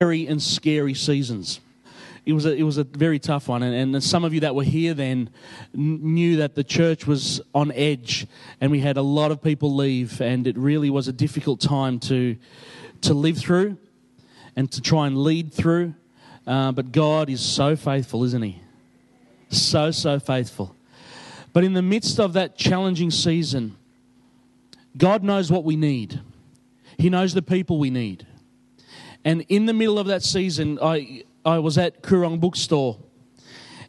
scary and scary seasons. It was a, it was a very tough one, and, and some of you that were here then knew that the church was on edge, and we had a lot of people leave, and it really was a difficult time to to live through and to try and lead through. Uh, but God is so faithful, isn't He? So so faithful. But in the midst of that challenging season, God knows what we need. He knows the people we need. And in the middle of that season, I, I was at Koorong Bookstore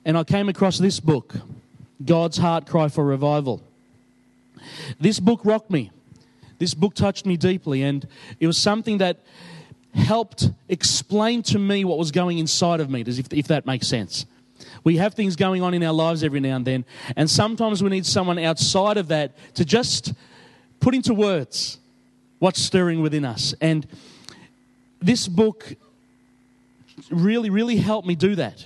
and I came across this book, God's Heart Cry for Revival. This book rocked me. This book touched me deeply, and it was something that helped explain to me what was going inside of me, if, if that makes sense. We have things going on in our lives every now and then, and sometimes we need someone outside of that to just put into words what's stirring within us. And this book really, really helped me do that.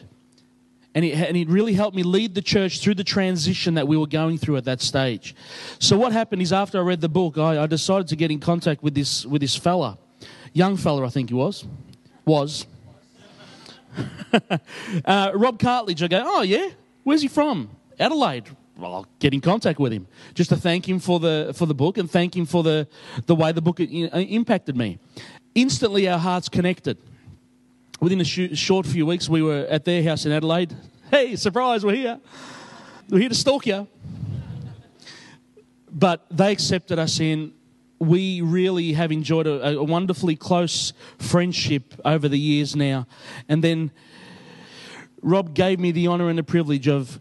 And it, and it really helped me lead the church through the transition that we were going through at that stage. So what happened is after I read the book, I, I decided to get in contact with this, with this fella. Young fella, I think he was. Was. uh, Rob Cartledge, I go, oh yeah? Where's he from? Adelaide. Well, I'll get in contact with him just to thank him for the, for the book and thank him for the, the way the book uh, impacted me. Instantly, our hearts connected. Within a sh- short few weeks, we were at their house in Adelaide. Hey, surprise, we're here. We're here to stalk you. But they accepted us in. We really have enjoyed a, a wonderfully close friendship over the years now. And then Rob gave me the honour and the privilege of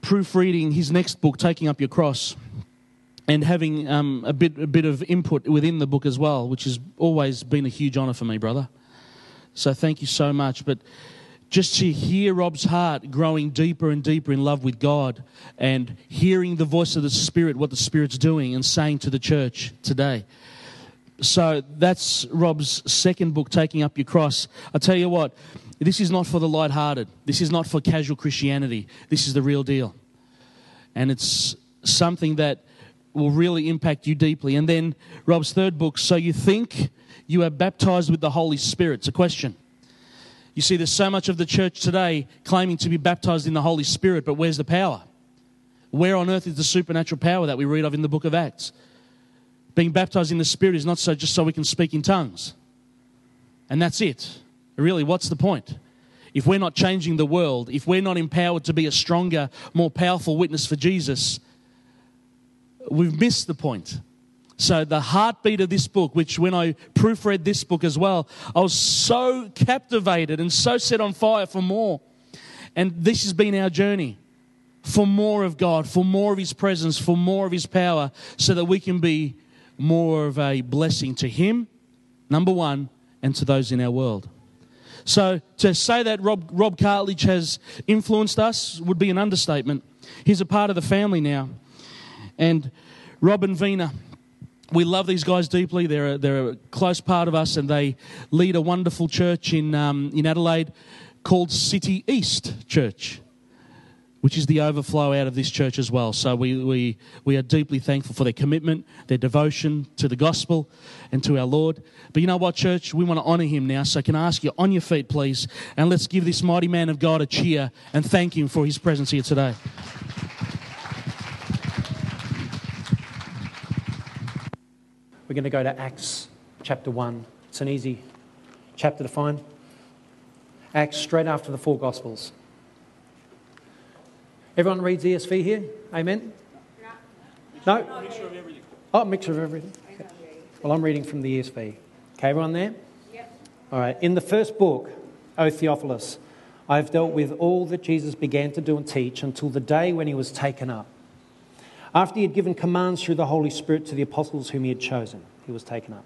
proofreading his next book, Taking Up Your Cross and having um, a bit a bit of input within the book as well, which has always been a huge honour for me, brother. So thank you so much. But just to hear Rob's heart growing deeper and deeper in love with God and hearing the voice of the Spirit, what the Spirit's doing and saying to the church today. So that's Rob's second book, Taking Up Your Cross. I tell you what, this is not for the light-hearted. This is not for casual Christianity. This is the real deal. And it's something that will really impact you deeply. And then Rob's third book, So You Think You Are Baptized with the Holy Spirit? It's a question. You see, there's so much of the church today claiming to be baptized in the Holy Spirit, but where's the power? Where on earth is the supernatural power that we read of in the book of Acts? Being baptized in the Spirit is not so just so we can speak in tongues. And that's it. Really, what's the point? If we're not changing the world, if we're not empowered to be a stronger, more powerful witness for Jesus, we've missed the point. So, the heartbeat of this book, which when I proofread this book as well, I was so captivated and so set on fire for more. And this has been our journey for more of God, for more of His presence, for more of His power, so that we can be more of a blessing to Him, number one, and to those in our world. So, to say that Rob, Rob Cartledge has influenced us would be an understatement. He's a part of the family now. And Robin Vina, we love these guys deeply. They're a, they're a close part of us, and they lead a wonderful church in, um, in Adelaide called City East Church, which is the overflow out of this church as well. So we, we, we are deeply thankful for their commitment, their devotion to the gospel and to our Lord. But you know what, church? We want to honor him now. So can I ask you on your feet, please? And let's give this mighty man of God a cheer and thank him for his presence here today. Going to go to Acts chapter 1. It's an easy chapter to find. Acts straight after the four Gospels. Everyone reads ESV here? Amen? No? Mixture of everything. Oh, mixture of everything. Well, I'm reading from the ESV. Okay, everyone there? Yep. All right. In the first book, O Theophilus, I have dealt with all that Jesus began to do and teach until the day when he was taken up. After he had given commands through the Holy Spirit to the apostles whom he had chosen, he was taken up.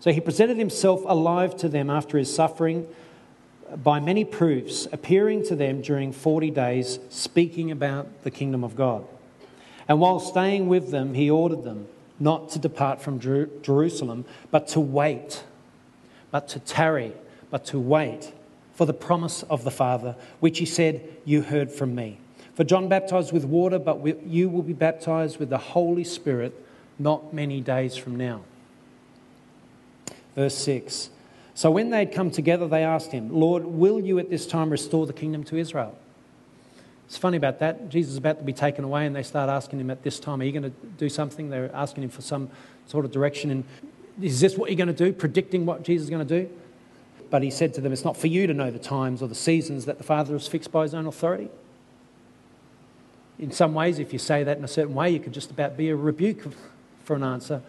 So he presented himself alive to them after his suffering by many proofs, appearing to them during 40 days, speaking about the kingdom of God. And while staying with them, he ordered them not to depart from Jerusalem, but to wait, but to tarry, but to wait for the promise of the Father, which he said, You heard from me. For John baptized with water, but you will be baptized with the Holy Spirit not many days from now. Verse 6 So when they had come together, they asked him, Lord, will you at this time restore the kingdom to Israel? It's funny about that. Jesus is about to be taken away, and they start asking him at this time, Are you going to do something? They're asking him for some sort of direction. And is this what you're going to do? Predicting what Jesus is going to do? But he said to them, It's not for you to know the times or the seasons that the Father has fixed by his own authority. In some ways, if you say that in a certain way, you could just about be a rebuke for an answer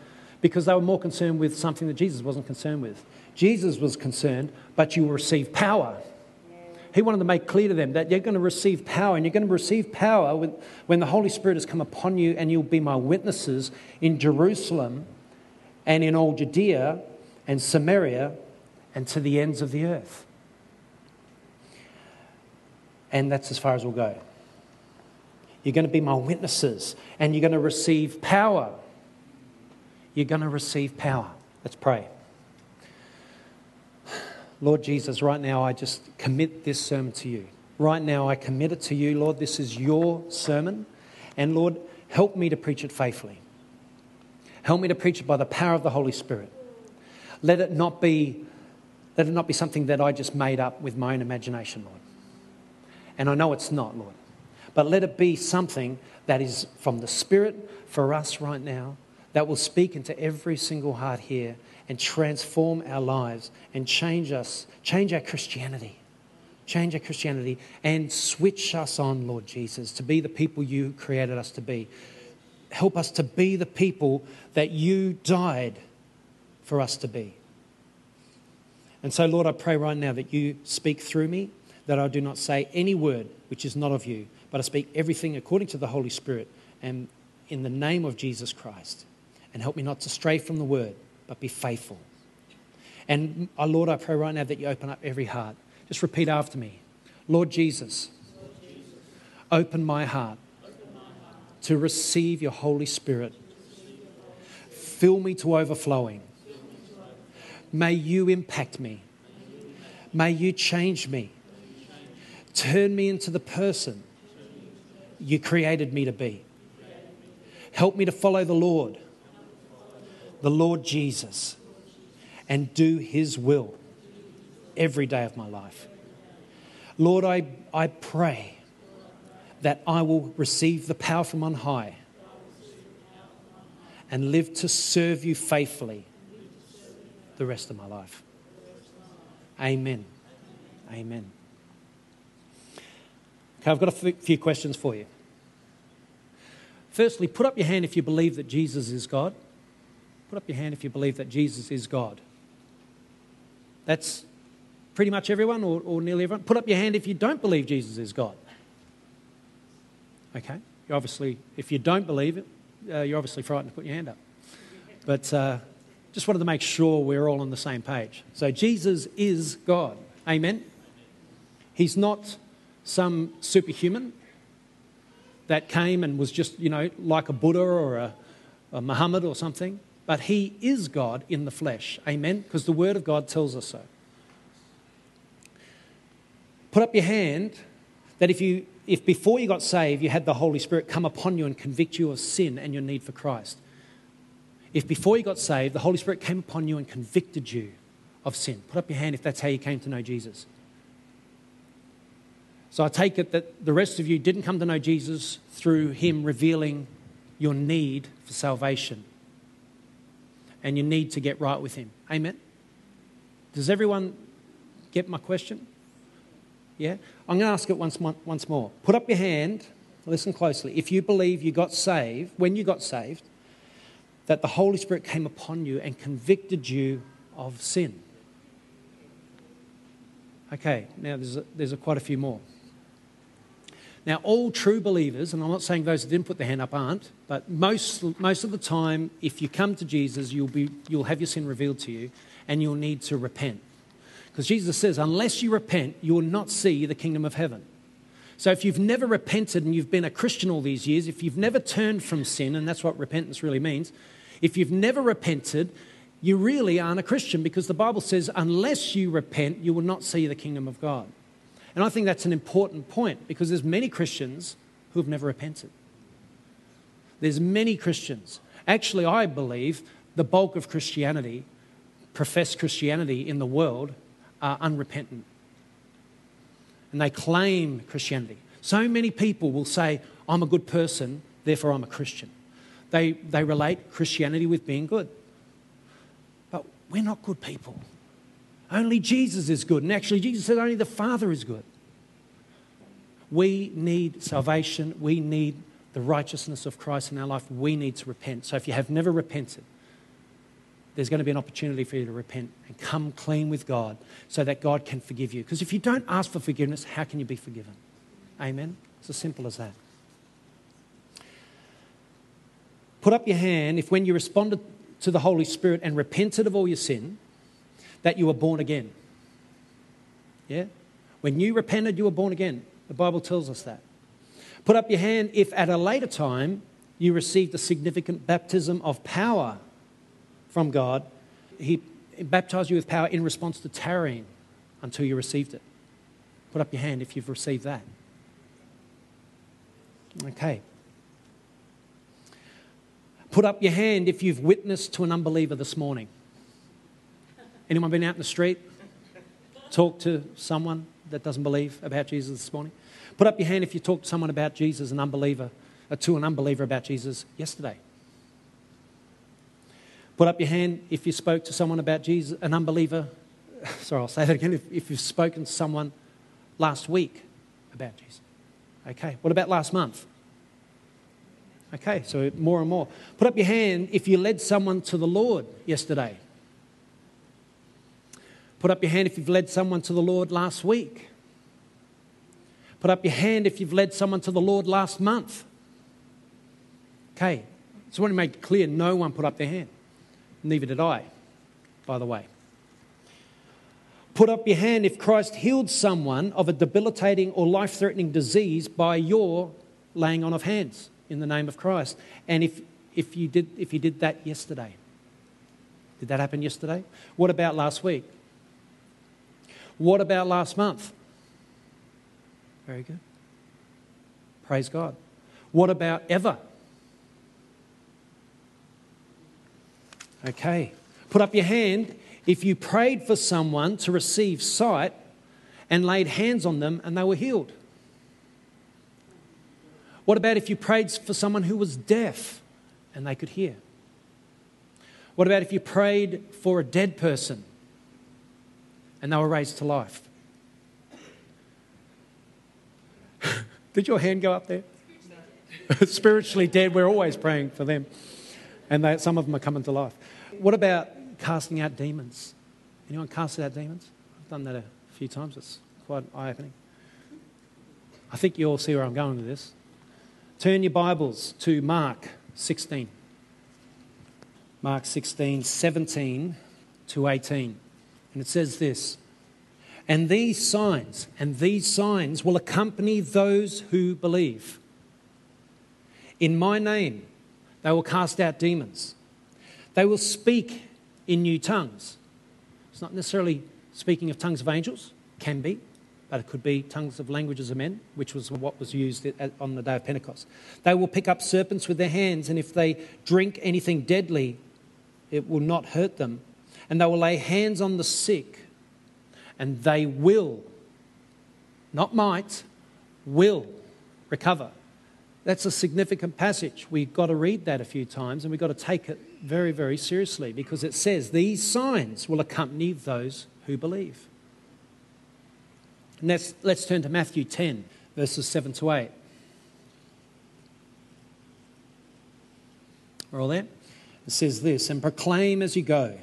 because they were more concerned with something that Jesus wasn't concerned with. Jesus was concerned, but you will receive power he wanted to make clear to them that you're going to receive power, and you're going to receive power when, the Holy Spirit has come upon you, and you'll be my witnesses in Jerusalem and in all Judea and Samaria and to the ends of the earth. And that's as far as we'll go. You're going to be my witnesses, and you're going to receive power. You're going to receive power. Let's pray. Lord Jesus, right now I just commit this sermon to you. Right now I commit it to you, Lord. This is your sermon. And Lord, help me to preach it faithfully. Help me to preach it by the power of the Holy Spirit. Let it not be, let it not be something that I just made up with my own imagination, Lord. And I know it's not, Lord. But let it be something that is from the Spirit for us right now, that will speak into every single heart here and transform our lives and change us, change our Christianity, change our Christianity and switch us on, Lord Jesus, to be the people you created us to be. Help us to be the people that you died for us to be. And so, Lord, I pray right now that you speak through me, that I do not say any word which is not of you, but I speak everything according to the Holy Spirit and in the name of Jesus Christ. And help me not to stray from the word but be faithful. And uh, Lord, I pray right now that you open up every heart. Just repeat after me Lord Jesus, open my heart to receive your Holy Spirit. Fill me to overflowing. May you impact me. May you change me. Turn me into the person you created me to be. Help me to follow the Lord the Lord Jesus and do his will every day of my life. Lord, I, I pray that I will receive the power from on high and live to serve you faithfully the rest of my life. Amen. Amen. Okay, I've got a few questions for you. Firstly, put up your hand if you believe that Jesus is God. Put up your hand if you believe that Jesus is God. That's pretty much everyone or, or nearly everyone. Put up your hand if you don't believe Jesus is God. Okay? You're obviously, if you don't believe it, uh, you're obviously frightened to put your hand up. But uh, just wanted to make sure we're all on the same page. So Jesus is God. Amen? He's not some superhuman that came and was just, you know, like a Buddha or a, a Muhammad or something but he is God in the flesh. Amen? Because the Word of God tells us so. Put up your hand that if you if before you got saved you had the Holy Spirit come upon you and convict you of sin and your need for Christ. If before you got saved the Holy Spirit came upon you and convicted you of sin. Put up your hand if that's how you came to know Jesus. So I take it that the rest of you didn't come to know Jesus through him revealing your need for salvation and you need to get right with Him. Amen? Does everyone get my question? Yeah? I'm going to ask it once, once more. Put up your hand, listen closely. If you believe you got saved, when you got saved, that the Holy Spirit came upon you and convicted you of sin. Okay, now there's, a, there's a quite a few more. Now, all true believers, and I'm not saying those that didn't put their hand up aren't, but most, most of the time, if you come to Jesus, you'll, be, you'll have your sin revealed to you and you'll need to repent. Because Jesus says, unless you repent, you will not see the kingdom of heaven. So if you've never repented and you've been a Christian all these years, if you've never turned from sin, and that's what repentance really means, if you've never repented, you really aren't a Christian because the Bible says, unless you repent, you will not see the kingdom of God. And I think that's an important point because there's many Christians who have never repented. There's many Christians. Actually, I believe the bulk of Christianity professed Christianity in the world are unrepentant. And they claim Christianity. So many people will say, I'm a good person, therefore I'm a Christian. They, they relate Christianity with being good. But we're not good people. Only Jesus is good. And actually, Jesus said only the Father is good. We need salvation. We need the righteousness of Christ in our life. We need to repent. So if you have never repented, there's going to be an opportunity for you to repent and come clean with God so that God can forgive you. Because if you don't ask for forgiveness, how can you be forgiven? Amen? It's as simple as that. Put up your hand if when you responded to the Holy Spirit and repented of all your sin, that you were born again. Yeah? When you repented, you were born again. The Bible tells us that. Put up your hand if at a later time you received a significant baptism of power from God. He baptized you with power in response to tarrying until you received it. Put up your hand if you've received that. Okay. Put up your hand if you've witnessed to an unbeliever this morning. Anyone been out in the street? Talk to someone that doesn't believe about Jesus this morning? Put up your hand if you talked to someone about Jesus, an unbeliever, uh, to an unbeliever about Jesus yesterday. Put up your hand if you spoke to someone about Jesus, an unbeliever. Sorry, I'll say that again. If, if you've spoken to someone last week about Jesus. Okay, what about last month? Okay, so more and more. Put up your hand if you led someone to the Lord yesterday. Put up your hand if you've led someone to the Lord last week. Put up your hand if you've led someone to the Lord last month. Okay, so I want to make clear no one put up their hand. Neither did I, by the way. Put up your hand if Christ healed someone of a debilitating or life threatening disease by your laying on of hands in the name of Christ. And if, if, you did, if you did that yesterday, did that happen yesterday? What about last week? What about last month? Very good. Praise God. What about ever? Okay. Put up your hand if you prayed for someone to receive sight and laid hands on them and they were healed. What about if you prayed for someone who was deaf and they could hear? What about if you prayed for a dead person and they were raised to life? Did your hand go up there? Spiritually dead, we're always praying for them. And they, some of them are coming to life. What about casting out demons? Anyone cast out demons? I've done that a few times. It's quite eye opening. I think you all see where I'm going with this. Turn your Bibles to Mark 16. Mark 16, 17 to 18. And it says this And these signs, and these signs will accompany those who believe. In my name, they will cast out demons. They will speak in new tongues. It's not necessarily speaking of tongues of angels, can be, but it could be tongues of languages of men, which was what was used on the day of Pentecost. They will pick up serpents with their hands, and if they drink anything deadly, it will not hurt them. And they will lay hands on the sick, and they will, not might, will recover. That's a significant passage. We've got to read that a few times, and we've got to take it very, very seriously because it says, These signs will accompany those who believe. And Let's, let's turn to Matthew 10, verses 7 to 8. We're all there? It says this, and proclaim as you go,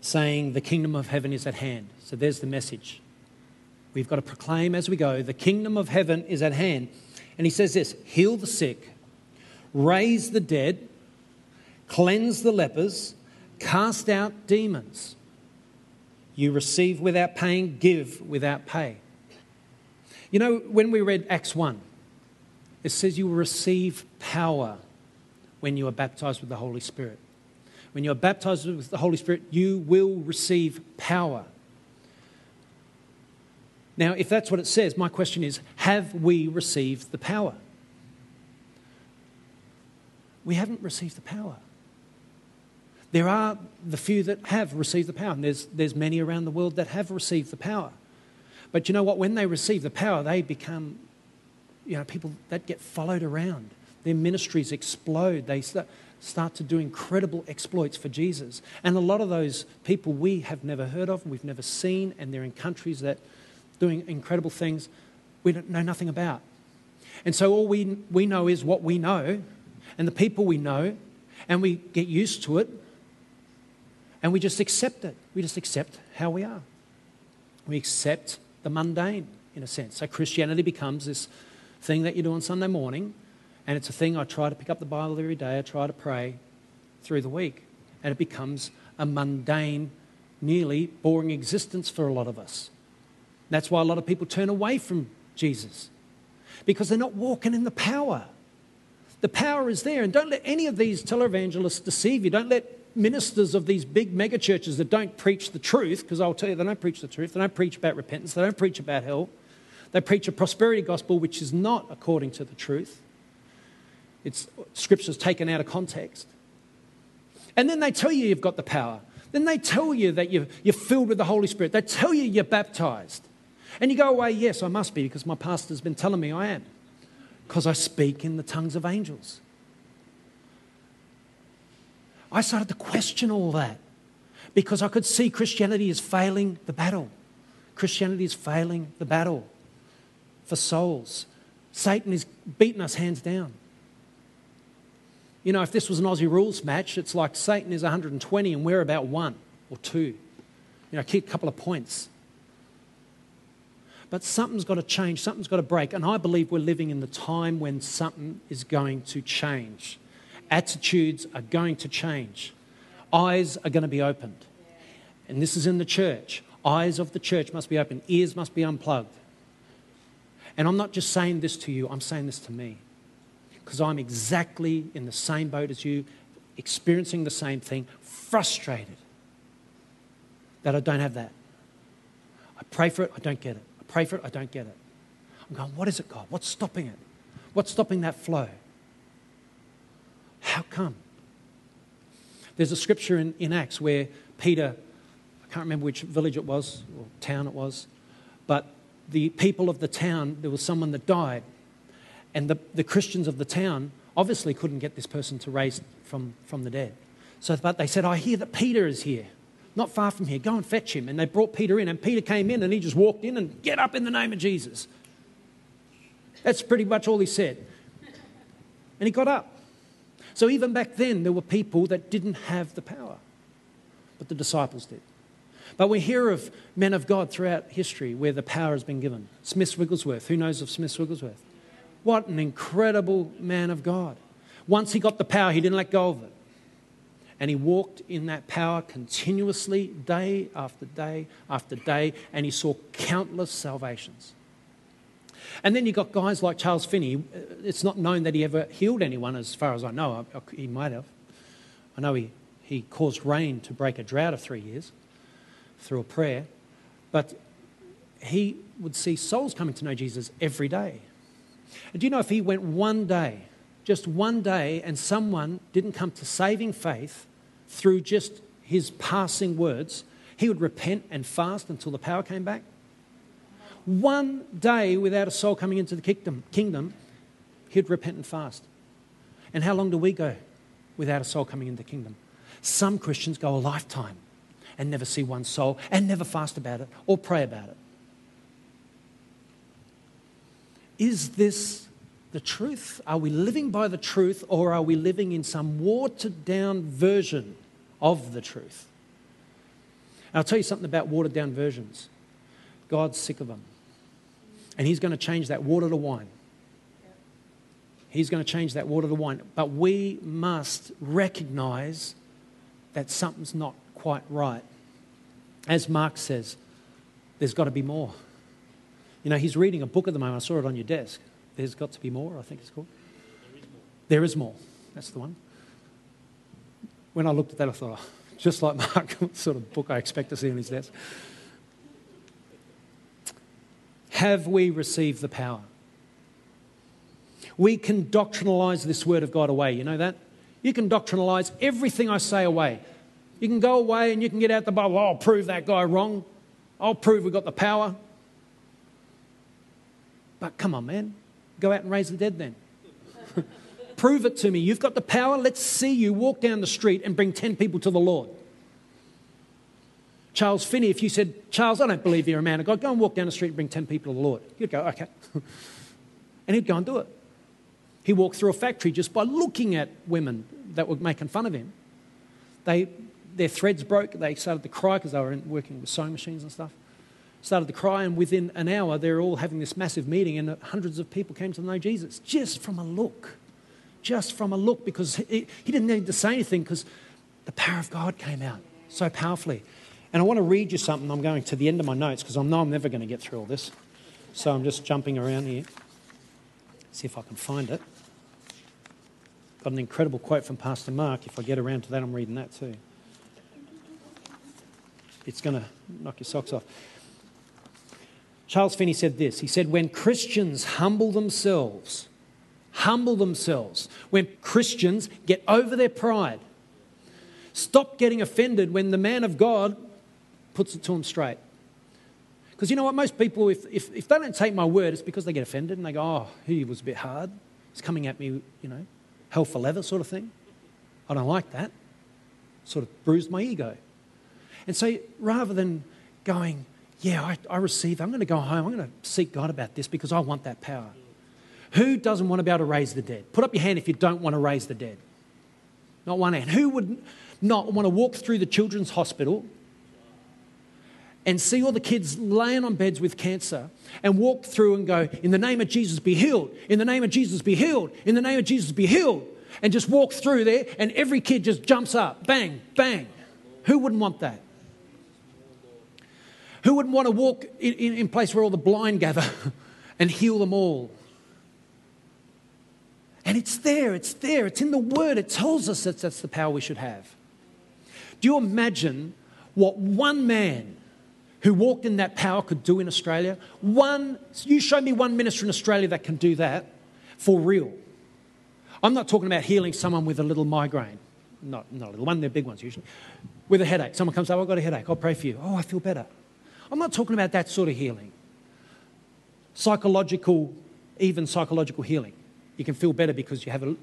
saying, The kingdom of heaven is at hand. So there's the message. We've got to proclaim as we go, The kingdom of heaven is at hand. And he says this heal the sick, raise the dead, cleanse the lepers, cast out demons. You receive without paying, give without pay. You know, when we read Acts 1, it says you will receive power when you are baptized with the Holy Spirit. When you are baptized with the Holy Spirit, you will receive power. Now, if that's what it says, my question is have we received the power? We haven't received the power. There are the few that have received the power, and there's, there's many around the world that have received the power. But you know what? When they receive the power, they become, you know, people that get followed around. Their ministries explode. They start, start to do incredible exploits for Jesus. And a lot of those people we have never heard of, we've never seen, and they're in countries that doing incredible things we don't know nothing about. And so all we, we know is what we know and the people we know, and we get used to it and we just accept it. We just accept how we are. We accept the mundane, in a sense. So Christianity becomes this thing that you do on Sunday morning, and it's a thing I try to pick up the Bible every day, I try to pray through the week, and it becomes a mundane, nearly boring existence for a lot of us. That's why a lot of people turn away from Jesus, because they're not walking in the power. The power is there, and don't let any of these televangelists deceive you. Don't let ministers of these big mega churches that don't preach the truth, because I'll tell you, they don't preach the truth. They don't preach about repentance. They don't preach about hell. They preach a prosperity gospel which is not according to the truth. It's scriptures taken out of context. And then they tell you you've got the power. Then they tell you that you're, you're filled with the Holy Spirit. They tell you you're baptized. And you go away, yes, I must be, because my pastor's been telling me I am. Because I speak in the tongues of angels. I started to question all that because I could see Christianity is failing the battle. Christianity is failing the battle for souls. Satan is beating us hands down. You know, if this was an Aussie rules match, it's like Satan is 120 and we're about one or two. You know, keep a couple of points. But something's got to change, something's got to break. And I believe we're living in the time when something is going to change attitudes are going to change. Eyes are going to be opened. And this is in the church. Eyes of the church must be opened, ears must be unplugged. And I'm not just saying this to you, I'm saying this to me. Because I'm exactly in the same boat as you, experiencing the same thing, frustrated that I don't have that. I pray for it, I don't get it. I pray for it, I don't get it. I'm going, what is it, God? What's stopping it? What's stopping that flow? How come? There's a scripture in, in Acts where Peter, I can't remember which village it was or town it was, but the people of the town, there was someone that died. And the, the Christians of the town obviously couldn't get this person to raise from, from the dead. So but they said, I hear that Peter is here, not far from here. Go and fetch him. And they brought Peter in, and Peter came in and he just walked in and get up in the name of Jesus. That's pretty much all he said. And he got up. So even back then, there were people that didn't have the power, but the disciples did. But we hear of men of God throughout history where the power has been given. Smith Wigglesworth, who knows of Smith Wigglesworth? What an incredible man of God. Once he got the power, he didn't let go of it. And he walked in that power continuously, day after day after day, and he saw countless salvations. And then you've got guys like Charles Finney. It's not known that he ever healed anyone, as far as I know. He might have. I know he, he caused rain to break a drought of three years through a prayer. But he would see souls coming to know Jesus every day. And do you know if he went one day, just one day, and someone didn't come to saving faith through just his passing words, he would repent and fast until the power came back? one day without a soul coming into the kingdom, kingdom, he'd repent and fast. And how long do we go without a soul coming into the kingdom? Some Christians go a lifetime and never see one soul and never fast about it or pray about it. Is this the truth? Are we living by the truth or are we living in some watered down version of the truth? And I'll tell you something about watered down versions. God's sick of them. And He's going to change that water to wine. He's going to change that water to wine. But we must recognize that something's not quite right. As Mark says, there's got to be more. You know, he's reading a book at the moment. I saw it on your desk. There's got to be more, I think it's called. There is more. There is more. That's the one. When I looked at that, I thought, oh, just like Mark, sort of book I expect to see on his desk. Have we received the power? We can doctrinalize this word of God away. You know that? You can doctrinalize everything I say away. You can go away and you can get out the Bible. Oh, I'll prove that guy wrong. I'll prove we've got the power. But come on, man. Go out and raise the dead then. prove it to me. You've got the power. Let's see you walk down the street and bring 10 people to the Lord. Charles Finney, if you said, Charles, I don't believe you're a man of God, go and walk down the street and bring 10 people to the Lord. You'd go, okay. and he'd go and do it. He walked through a factory just by looking at women that were making fun of him. They, their threads broke. They started to cry because they were working with sewing machines and stuff. Started to cry, and within an hour, they're all having this massive meeting, and hundreds of people came to know Jesus just from a look. Just from a look, because he, he didn't need to say anything because the power of God came out so powerfully. And I want to read you something. I'm going to the end of my notes because I know I'm never going to get through all this. So I'm just jumping around here. See if I can find it. Got an incredible quote from Pastor Mark. If I get around to that, I'm reading that too. It's going to knock your socks off. Charles Finney said this He said, When Christians humble themselves, humble themselves, when Christians get over their pride, stop getting offended when the man of God puts it to them straight. Because you know what? Most people, if, if, if they don't take my word, it's because they get offended and they go, oh, he was a bit hard. He's coming at me, you know, hell for leather sort of thing. I don't like that. Sort of bruised my ego. And so rather than going, yeah, I, I receive, I'm going to go home, I'm going to seek God about this because I want that power. Who doesn't want to be able to raise the dead? Put up your hand if you don't want to raise the dead. Not one hand. Who would not want to walk through the children's hospital and see all the kids laying on beds with cancer and walk through and go, In the name of Jesus, be healed. In the name of Jesus, be healed. In the name of Jesus, be healed. And just walk through there, and every kid just jumps up. Bang, bang. Who wouldn't want that? Who wouldn't want to walk in, in, in place where all the blind gather and heal them all? And it's there, it's there, it's in the Word. It tells us that that's the power we should have. Do you imagine what one man who walked in that power could do in Australia. One, you show me one minister in Australia that can do that for real. I'm not talking about healing someone with a little migraine. Not, not a little one, they're big ones usually. With a headache. Someone comes up, I've got a headache, I'll pray for you. Oh, I feel better. I'm not talking about that sort of healing. Psychological, even psychological healing. You can feel better because you have a.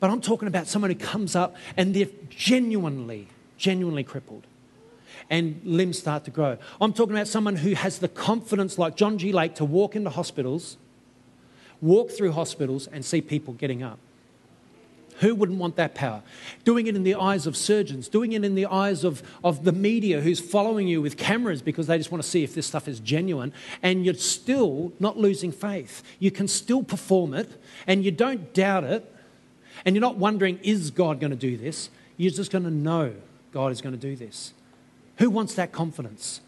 But I'm talking about someone who comes up and they're genuinely, genuinely crippled and limbs start to grow. I'm talking about someone who has the confidence, like John G. Lake, to walk into hospitals, walk through hospitals, and see people getting up. Who wouldn't want that power? Doing it in the eyes of surgeons, doing it in the eyes of, of the media who's following you with cameras because they just want to see if this stuff is genuine, and you're still not losing faith. You can still perform it, and you don't doubt it, and you're not wondering, is God going to do this? You're just going to know God is going to do this. Who wants that confidence?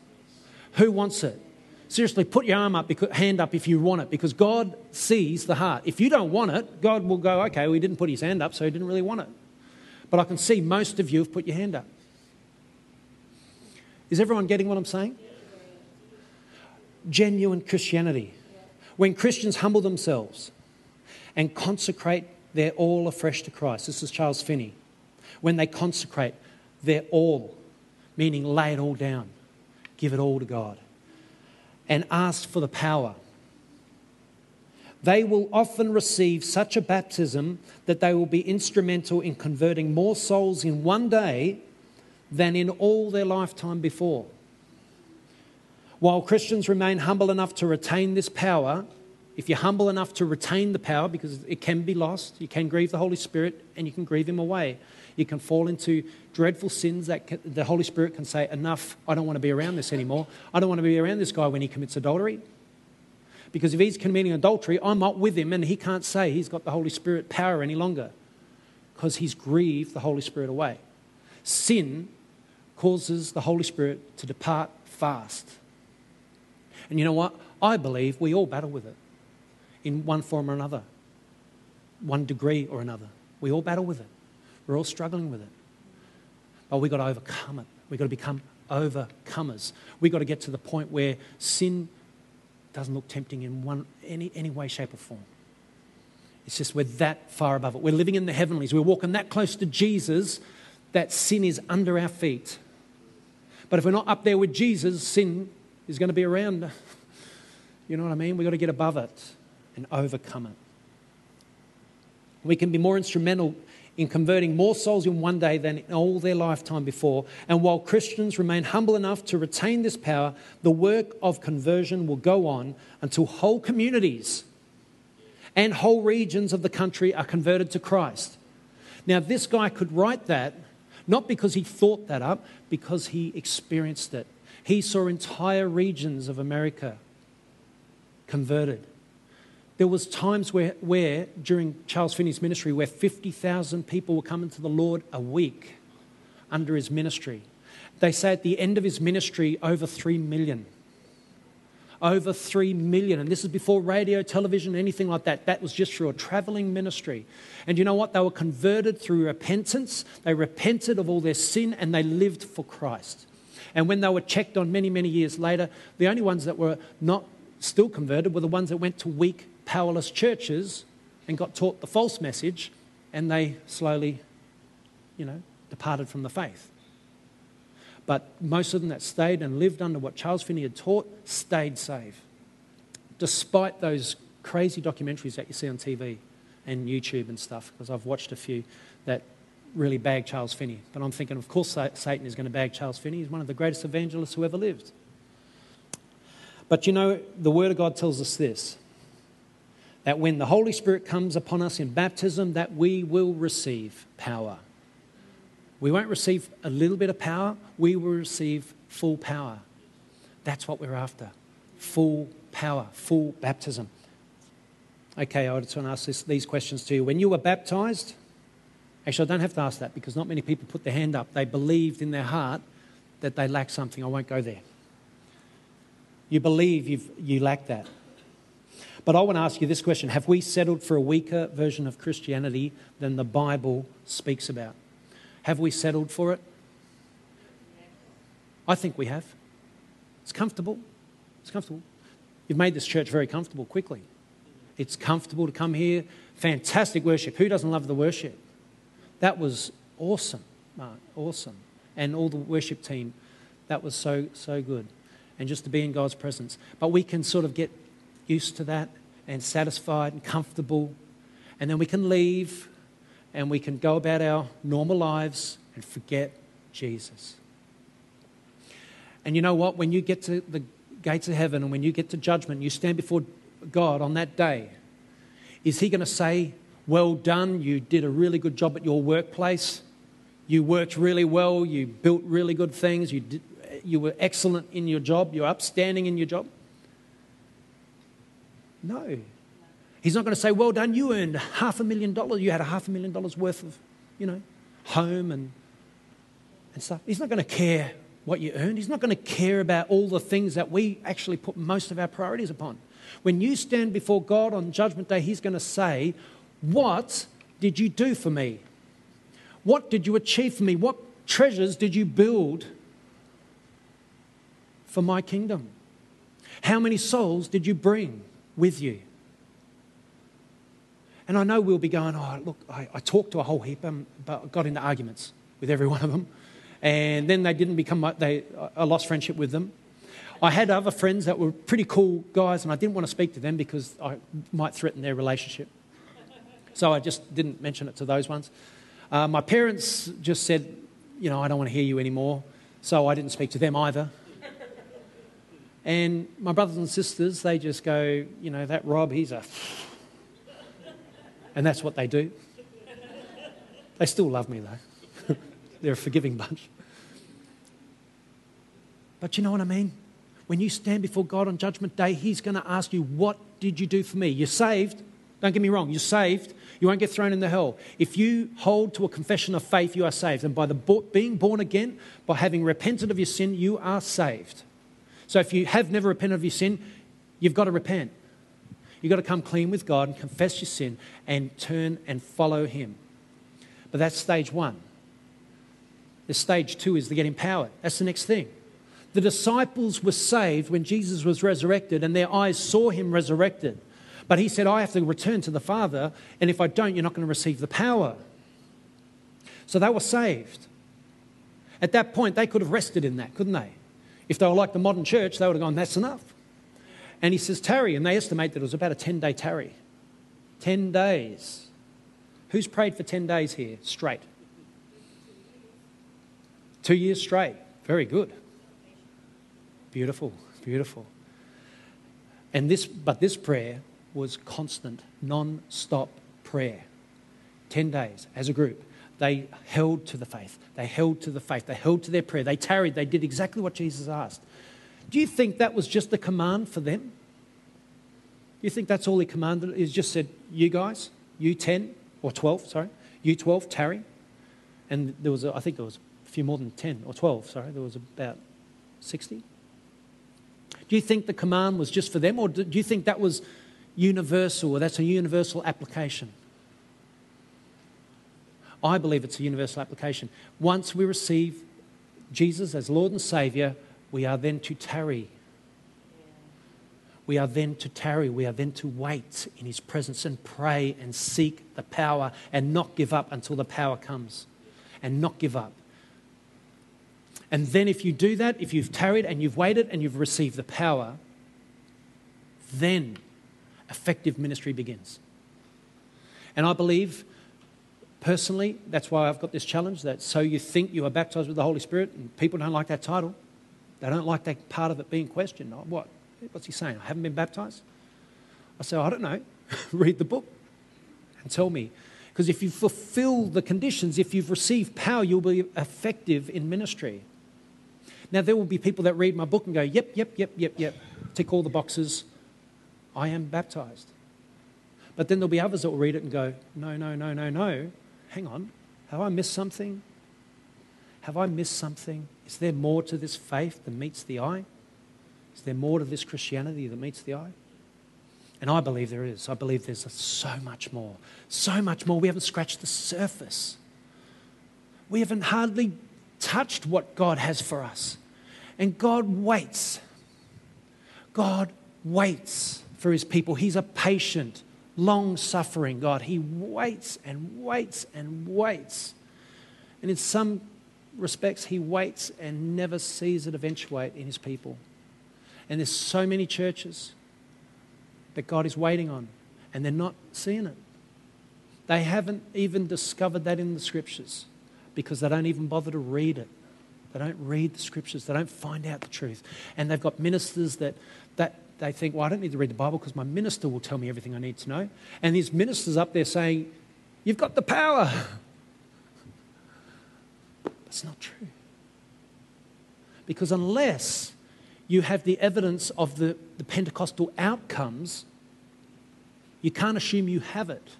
Who wants it? Seriously, put your arm up, because, hand up if you want it, because God sees the heart. If you don't want it, God will go, okay, well, he didn't put his hand up, so he didn't really want it. But I can see most of you have put your hand up. Is everyone getting what I'm saying? Genuine Christianity. When Christians humble themselves and consecrate their all afresh to Christ. This is Charles Finney. When they consecrate their all meaning lay it all down, give it all to God, and ask for the power. They will often receive such a baptism that they will be instrumental in converting more souls in one day than in all their lifetime before. While Christians remain humble enough to retain this power, if you're humble enough to retain the power, because it can be lost, you can grieve the Holy Spirit and you can grieve Him away. You can fall into dreadful sins that the Holy Spirit can say, Enough, I don't want to be around this anymore. I don't want to be around this guy when he commits adultery. Because if he's committing adultery, I'm not with him and he can't say he's got the Holy Spirit power any longer because he's grieved the Holy Spirit away. Sin causes the Holy Spirit to depart fast. And you know what? I believe we all battle with it in one form or another, one degree or another. We all battle with it. We're all struggling with it. But we've got to overcome it. We've got to become overcomers. We've got to get to the point where sin doesn't look tempting in one, any, any way, shape, or form. It's just we're that far above it. We're living in the heavenlies. We're walking that close to Jesus that sin is under our feet. But if we're not up there with Jesus, sin is going to be around. You know what I mean? We've got to get above it and overcome it. We can be more instrumental in converting more souls in one day than in all their lifetime before. And while Christians remain humble enough to retain this power, the work of conversion will go on until whole communities and whole regions of the country are converted to Christ. Now, this guy could write that not because he thought that up, because he experienced it. He saw entire regions of America converted. There was times where, where during Charles Finney's ministry, where 50,000 people were coming to the Lord a week under his ministry. They say at the end of his ministry, over 3 million. Over 3 million. And this is before radio, television, anything like that. That was just through a traveling ministry. And you know what? They were converted through repentance. They repented of all their sin and they lived for Christ. And when they were checked on many, many years later, the only ones that were not still converted were the ones that went to weak powerless churches and got taught the false message, and they slowly, you know, departed from the faith. But most of them that stayed and lived under what Charles Finney had taught stayed saved, despite those crazy documentaries that you see on TV and YouTube and stuff, because I've watched a few that really bag Charles Finney. But I'm thinking, of course, Satan is going to bag Charles Finney. He's one of the greatest evangelists who ever lived. But you know, the Word of God tells us this that when the Holy Spirit comes upon us in baptism, that we will receive power. We won't receive a little bit of power, we will receive full power. That's what we're after. Full power, full baptism. Okay, I just want to ask this, these questions to you. When you were baptized, actually, I don't have to ask that because not many people put their hand up. They believed in their heart that they lack something. I won't go there. You believe you've, you lack that. But I want to ask you this question Have we settled for a weaker version of Christianity than the Bible speaks about? Have we settled for it? I think we have. It's comfortable. It's comfortable. You've made this church very comfortable quickly. It's comfortable to come here. Fantastic worship. Who doesn't love the worship? That was awesome, Mark. Awesome. And all the worship team, that was so, so good. And just to be in God's presence. But we can sort of get used to that and satisfied and comfortable. And then we can leave and we can go about our normal lives and forget Jesus. And you know what? When you get to the gates of heaven and when you get to judgment, you stand before God on that day, is He going to say, Well done, you did a really good job at your workplace? You worked really well, you built really good things, you, did, you were excellent in your job, you're upstanding in your job? No. He's not going to say, Well done, you earned half a million dollars. You had a half a million dollars worth of, you know, home and, and stuff. He's not going to care what you earned. He's not going to care about all the things that we actually put most of our priorities upon. When you stand before God on Judgment Day, He's going to say, What did you do for me? What did you achieve for me? What treasures did you build for my kingdom? How many souls did you bring? With you. And I know we'll be going, oh, look, I, I talked to a whole heap, um, but got into arguments with every one of them. And then they didn't become, they, I lost friendship with them. I had other friends that were pretty cool guys, and I didn't want to speak to them because I might threaten their relationship. So I just didn't mention it to those ones. Uh, my parents just said, you know, I don't want to hear you anymore. So I didn't speak to them either. And my brothers and sisters, they just go, you know, that Rob, he's a. And that's what they do. They still love me, though. They're a forgiving bunch. But you know what I mean? When you stand before God on Judgment Day, He's going to ask you, What did you do for me? You're saved. Don't get me wrong, you're saved. You won't get thrown in the hell. If you hold to a confession of faith, you are saved. And by the being born again, by having repented of your sin, you are saved. So if you have never repented of your sin, you've got to repent. You've got to come clean with God and confess your sin and turn and follow Him. But that's stage one. The stage two is to get empowered. That's the next thing. The disciples were saved when Jesus was resurrected and their eyes saw Him resurrected. But He said, I have to return to the Father, and if I don't, you're not going to receive the power. So they were saved. At that point, they could have rested in that, couldn't they? If they were like the modern church, they would have gone, that's enough. And he says, tarry. And they estimate that it was about a 10 day tarry. 10 days. Who's prayed for 10 days here straight? Two years straight. Very good. Beautiful, beautiful. And this, but this prayer was constant, non stop prayer. 10 days as a group. They held to the faith. They held to the faith. They held to their prayer. They tarried. They did exactly what Jesus asked. Do you think that was just a command for them? Do you think that's all he commanded? He just said, You guys, you 10 or 12, sorry, you 12, tarry. And there was, a, I think there was a few more than 10 or 12, sorry, there was about 60. Do you think the command was just for them, or do you think that was universal, or that's a universal application? I believe it's a universal application. Once we receive Jesus as Lord and Saviour, we are then to tarry. We are then to tarry. We are then to wait in His presence and pray and seek the power and not give up until the power comes. And not give up. And then, if you do that, if you've tarried and you've waited and you've received the power, then effective ministry begins. And I believe Personally, that's why I've got this challenge that so you think you are baptized with the Holy Spirit, and people don't like that title. They don't like that part of it being questioned. Oh, what? What's he saying? I haven't been baptized? I say, oh, I don't know. Read the book and tell me. Because if you fulfill the conditions, if you've received power, you'll be effective in ministry. Now, there will be people that read my book and go, yep, yep, yep, yep, yep, tick all the boxes. I am baptized. But then there'll be others that will read it and go, no, no, no, no, no hang on, have I missed something? Have I missed something? Is there more to this faith than meets the eye? Is there more to this Christianity that meets the eye? And I believe there is. I believe there's so much more. So much more. We haven't scratched the surface. We haven't hardly touched what God has for us. And God waits. God waits for his people. He's a patient, long suffering God. He waits and waits and waits. And in some respects, He waits and never sees it eventuate in His people. And there's so many churches that God is waiting on, and they're not seeing it. They haven't even discovered that in the scriptures because they don't even bother to read it. They don't read the scriptures. They don't find out the truth. And they've got ministers that, that they think, well, I don't need to read the Bible because my minister will tell me everything I need to know. And his minister's up there saying, You've got the power. That's not true. Because unless you have the evidence of the, the Pentecostal outcomes, you can't assume you have it.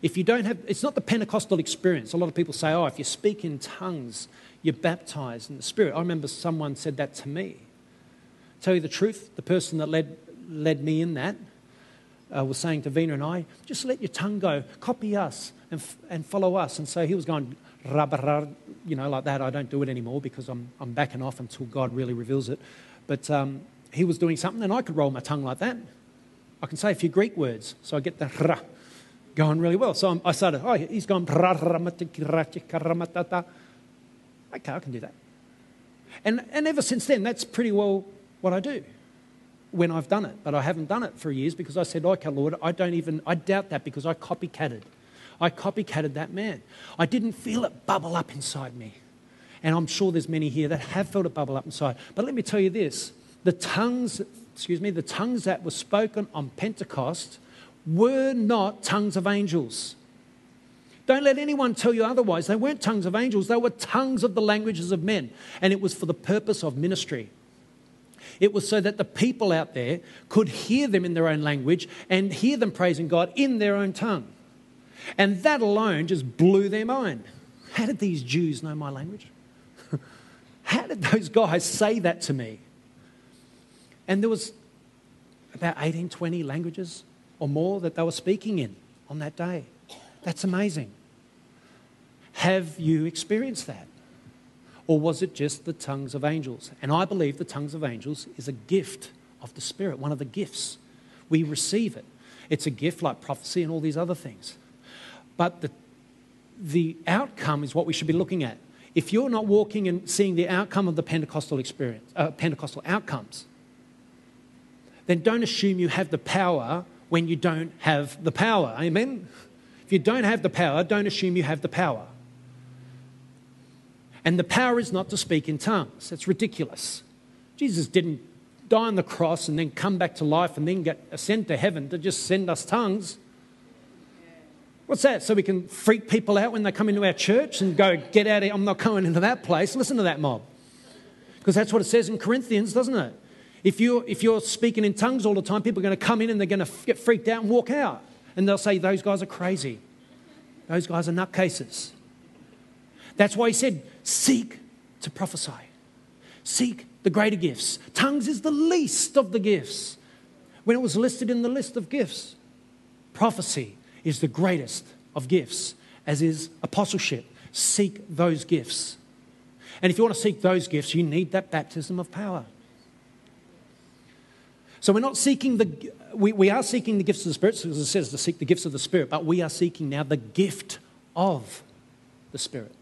If you don't have, it's not the Pentecostal experience. A lot of people say, oh, if you speak in tongues, you're baptized in the Spirit. I remember someone said that to me. Tell you the truth, the person that led, led me in that uh, was saying to Vina and I, just let your tongue go, copy us and, f- and follow us. And so he was going, you know, like that. I don't do it anymore because I'm, I'm backing off until God really reveals it. But um, he was doing something and I could roll my tongue like that. I can say a few Greek words, so I get the going really well. So I'm, i started, oh, he's going, okay, I can do that. And, and ever since then, that's pretty well what I do when I've done it. But I haven't done it for years because I said, okay, Lord, I don't even, I doubt that because I copycatted. I copycatted that man. I didn't feel it bubble up inside me. And I'm sure there's many here that have felt it bubble up inside. But let me tell you this the tongues, excuse me, the tongues that were spoken on Pentecost were not tongues of angels. Don't let anyone tell you otherwise. They weren't tongues of angels, they were tongues of the languages of men. And it was for the purpose of ministry. It was so that the people out there could hear them in their own language and hear them praising God in their own tongue. And that alone just blew their mind. How did these Jews know my language? How did those guys say that to me? And there was about 18, 20 languages or more that they were speaking in on that day. That's amazing. Have you experienced that? Or was it just the tongues of angels? And I believe the tongues of angels is a gift of the Spirit, one of the gifts. We receive it. It's a gift like prophecy and all these other things. But the, the outcome is what we should be looking at. if you're not walking and seeing the outcome of the Pentecostal experience, uh, Pentecostal outcomes, then don't assume you have the power when you don't have the power. Amen? If you don't have the power, don't assume you have the power. And the power is not to speak in tongues. That's ridiculous. Jesus didn't die on the cross and then come back to life and then get ascend to heaven to just send us tongues. What's that? So we can freak people out when they come into our church and go, get out of here, I'm not going into that place. Listen to that mob. Because that's what it says in Corinthians, doesn't it? If you're, if you're speaking in tongues all the time, people are going to come in and they're going to get freaked out and walk out. And they'll say, those guys are crazy. Those guys are nutcases. That's why he said, seek to prophesy. Seek the greater gifts. Tongues is the least of the gifts. When it was listed in the list of gifts, prophecy is the greatest of gifts, as is apostleship. Seek those gifts. And if you want to seek those gifts, you need that baptism of power. So we're not seeking the, we, we are seeking the gifts of the Spirit, because it says to seek the gifts of the Spirit, but we are seeking now the gift of the Spirit.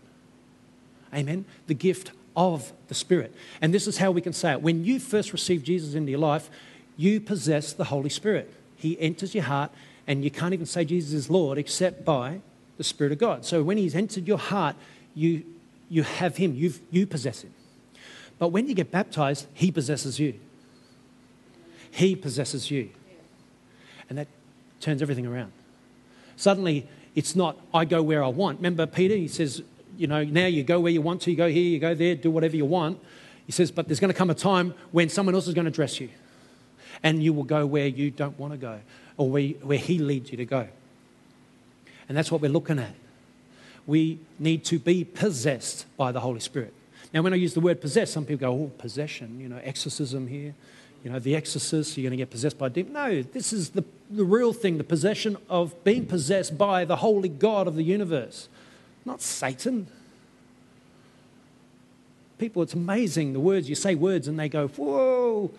Amen? The gift of the Spirit. And this is how we can say it. When you first receive Jesus into your life, you possess the Holy Spirit. He enters your heart, and you can't even say Jesus is Lord except by the Spirit of God. So when He's entered your heart, you, you have Him, you you possess Him. But when you get baptized, He possesses you. He possesses you. And that turns everything around. Suddenly, it's not, I go where I want. Remember Peter? He says, you know, now you go where you want to, you go here, you go there, do whatever you want. He says, but there's going to come a time when someone else is going to dress you. And you will go where you don't want to go, or where, where He leads you to go. And that's what we're looking at. We need to be possessed by the Holy Spirit. Now, when I use the word possess, some people go, oh, possession, you know, exorcism here you know, the exorcist, you're going to get possessed by a demon. No, this is the, the real thing the possession of being possessed by the holy God of the universe, not Satan. People, it's amazing the words, you say words and they go, whoa,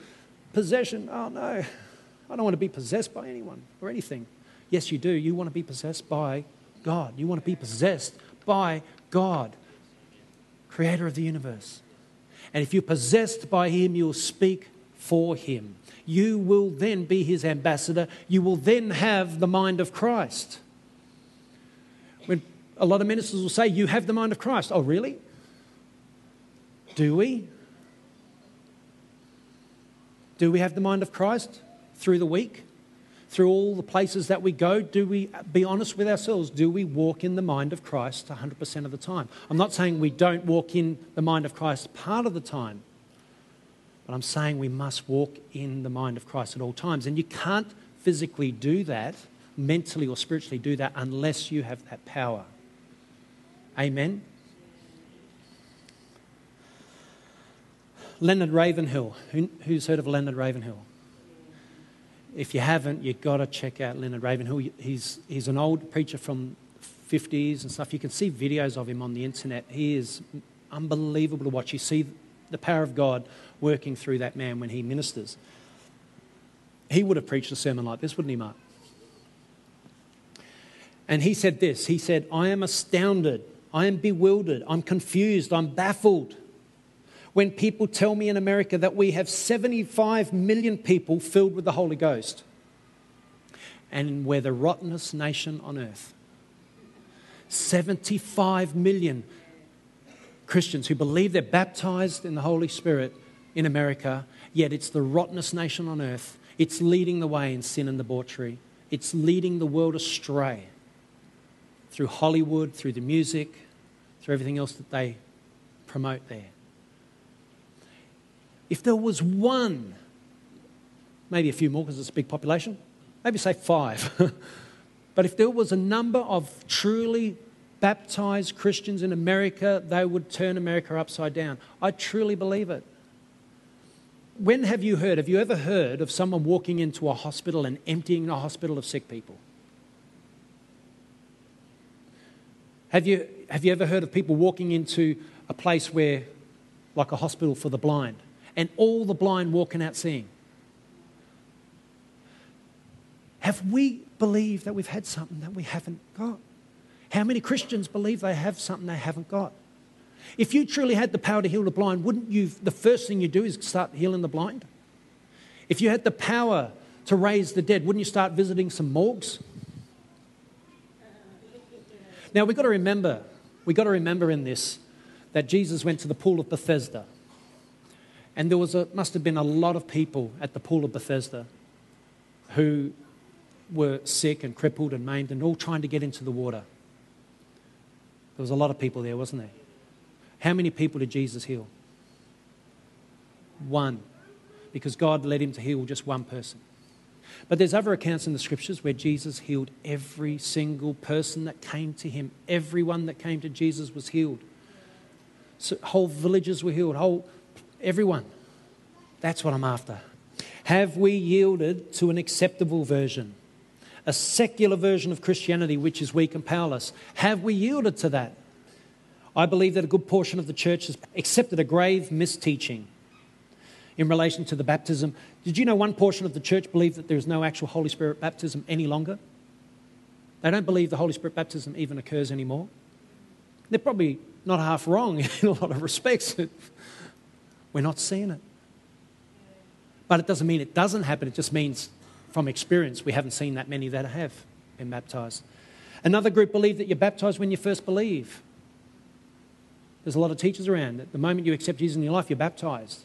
possession. Oh no, I don't want to be possessed by anyone or anything. Yes, you do. You want to be possessed by God. You want to be possessed by God, creator of the universe. And if you're possessed by Him, you'll speak for him. You will then be his ambassador. You will then have the mind of Christ. A lot of ministers will say, You have the mind of Christ. Oh, really? Do we? Do we have the mind of Christ through the week? Through all the places that we go, do we be honest with ourselves? Do we walk in the mind of Christ 100% of the time? I'm not saying we don't walk in the mind of Christ part of the time. But I'm saying we must walk in the mind of Christ at all times. And you can't physically do that, mentally or spiritually do that, unless you have that power. Amen? Leonard Ravenhill. Who, who's heard of Leonard Ravenhill? If you haven't, you've got to check out Leonard Ravenhill. He's, he's an old preacher from 50s and stuff. You can see videos of him on the internet. He is unbelievable to watch. You see the power of God working through that man when he ministers. He would have preached a sermon like this, wouldn't he, Mark? And he said this He said, I am astounded, I am bewildered, I'm confused, I'm baffled when people tell me in America that we have 75 million people filled with the Holy Ghost and we're the rottenest nation on earth. 75 million Christians who believe they're baptized in the Holy Spirit in America, yet it's the rottenest nation on earth. It's leading the way in sin and debauchery. It's leading the world astray through Hollywood, through the music, through everything else that they promote there. If there was one, maybe a few more because it's a big population, maybe say five, but if there was a number of truly baptized Christians in America, they would turn America upside down. I truly believe it when have you heard, have you ever heard of someone walking into a hospital and emptying a hospital of sick people? Have you, have you ever heard of people walking into a place where, like a hospital for the blind, and all the blind walking out seeing? Have we believed that we've had something that we haven't got? How many Christians believe they have something they haven't got? If you truly had the power to heal the blind, wouldn't you, the first thing you do is start healing the blind? If you had the power to raise the dead, wouldn't you start visiting some morgues? Now we've got to remember, we've got to remember in this that Jesus went to the pool of Bethesda. And there was a, must have been a lot of people at the pool of Bethesda who were sick and crippled and maimed and all trying to get into the water. There was a lot of people there, wasn't there? How many people did Jesus heal? One. Because God led him to heal just one person. But there's other accounts in the scriptures where Jesus healed every single person that came to him. Everyone that came to Jesus was healed. So whole villages were healed, whole everyone. That's what I'm after. Have we yielded to an acceptable version? A secular version of Christianity which is weak and powerless. Have we yielded to that? I believe that a good portion of the church has accepted a grave misteaching in relation to the baptism. Did you know one portion of the church believe that there is no actual Holy Spirit baptism any longer? They don't believe the Holy Spirit baptism even occurs anymore. They're probably not half wrong in a lot of respects. We're not seeing it. But it doesn't mean it doesn't happen, it just means from experience we haven't seen that many that have been baptized. Another group believe that you're baptized when you first believe. There's a lot of teachers around that the moment you accept Jesus in your life, you're baptized.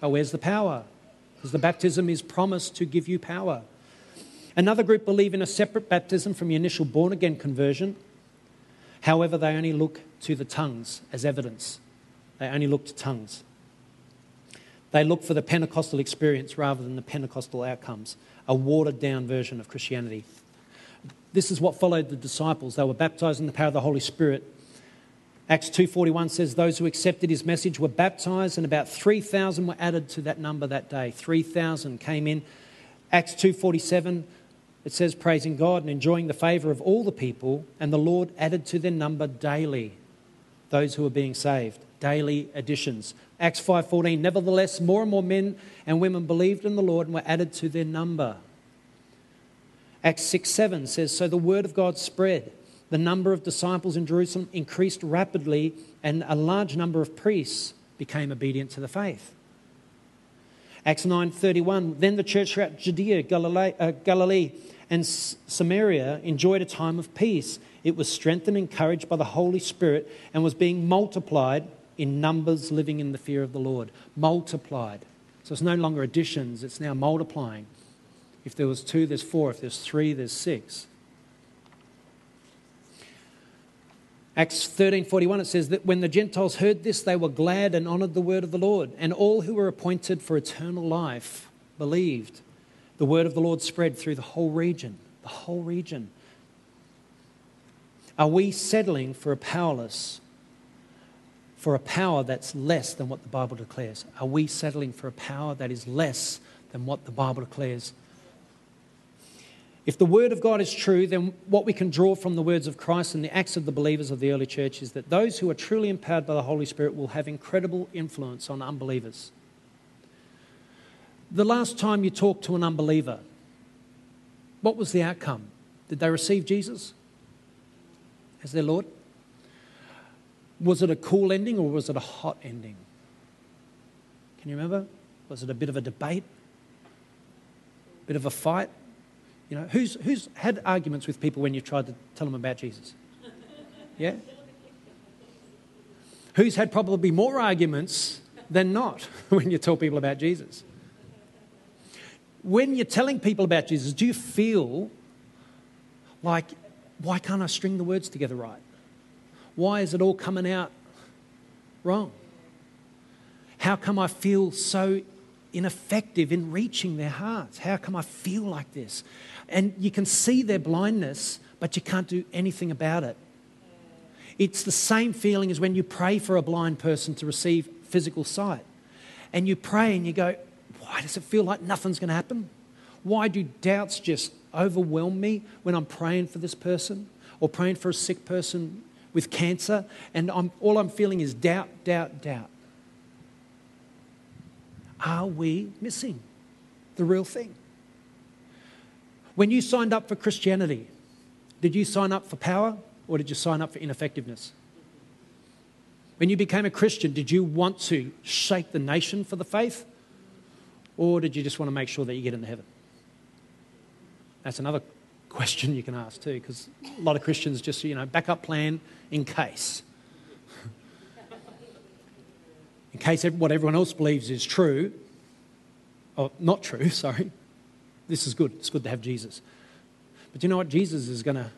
But where's the power? Because the baptism is promised to give you power. Another group believe in a separate baptism from your initial born again conversion. However, they only look to the tongues as evidence. They only look to tongues. They look for the Pentecostal experience rather than the Pentecostal outcomes, a watered down version of Christianity. This is what followed the disciples. They were baptized in the power of the Holy Spirit. Acts 2:41 says those who accepted his message were baptized and about 3000 were added to that number that day. 3000 came in. Acts 2:47 it says praising God and enjoying the favor of all the people and the Lord added to their number daily those who were being saved daily additions. Acts 5:14 Nevertheless more and more men and women believed in the Lord and were added to their number. Acts 6:7 says so the word of God spread. The number of disciples in Jerusalem increased rapidly and a large number of priests became obedient to the faith. Acts 9:31 Then the church throughout Judea, Galilee, uh, Galilee and Samaria enjoyed a time of peace. It was strengthened and encouraged by the Holy Spirit and was being multiplied in numbers living in the fear of the Lord. Multiplied. So it's no longer additions, it's now multiplying. If there was two, there's four. If there's three, there's six. Acts 13:41 it says that when the Gentiles heard this they were glad and honored the word of the Lord and all who were appointed for eternal life believed. The word of the Lord spread through the whole region, the whole region. Are we settling for a powerless for a power that's less than what the Bible declares? Are we settling for a power that is less than what the Bible declares? If the Word of God is true, then what we can draw from the words of Christ and the acts of the believers of the early church is that those who are truly empowered by the Holy Spirit will have incredible influence on unbelievers. The last time you talked to an unbeliever, what was the outcome? Did they receive Jesus as their Lord? Was it a cool ending or was it a hot ending? Can you remember? Was it a bit of a debate? Bit of a fight? You know, who's, who's had arguments with people when you tried to tell them about Jesus? Yeah? Who's had probably more arguments than not when you tell people about Jesus? When you're telling people about Jesus, do you feel like, why can't I string the words together right? Why is it all coming out wrong? How come I feel so ineffective in reaching their hearts? How come I feel like this? And you can see their blindness, but you can't do anything about it. It's the same feeling as when you pray for a blind person to receive physical sight. And you pray and you go, why does it feel like nothing's going to happen? Why do doubts just overwhelm me when I'm praying for this person or praying for a sick person with cancer, and I'm, all I'm feeling is doubt, doubt, doubt. Are we missing the real thing? When you signed up for Christianity, did you sign up for power or did you sign up for ineffectiveness? When you became a Christian, did you want to shake the nation for the faith? Or did you just want to make sure that you get into heaven? That's another question you can ask too, because a lot of Christians just, you know, backup plan in case. In case what everyone else believes is true, or not true, sorry. This is good. It's good to have Jesus. But you know what? Jesus is going to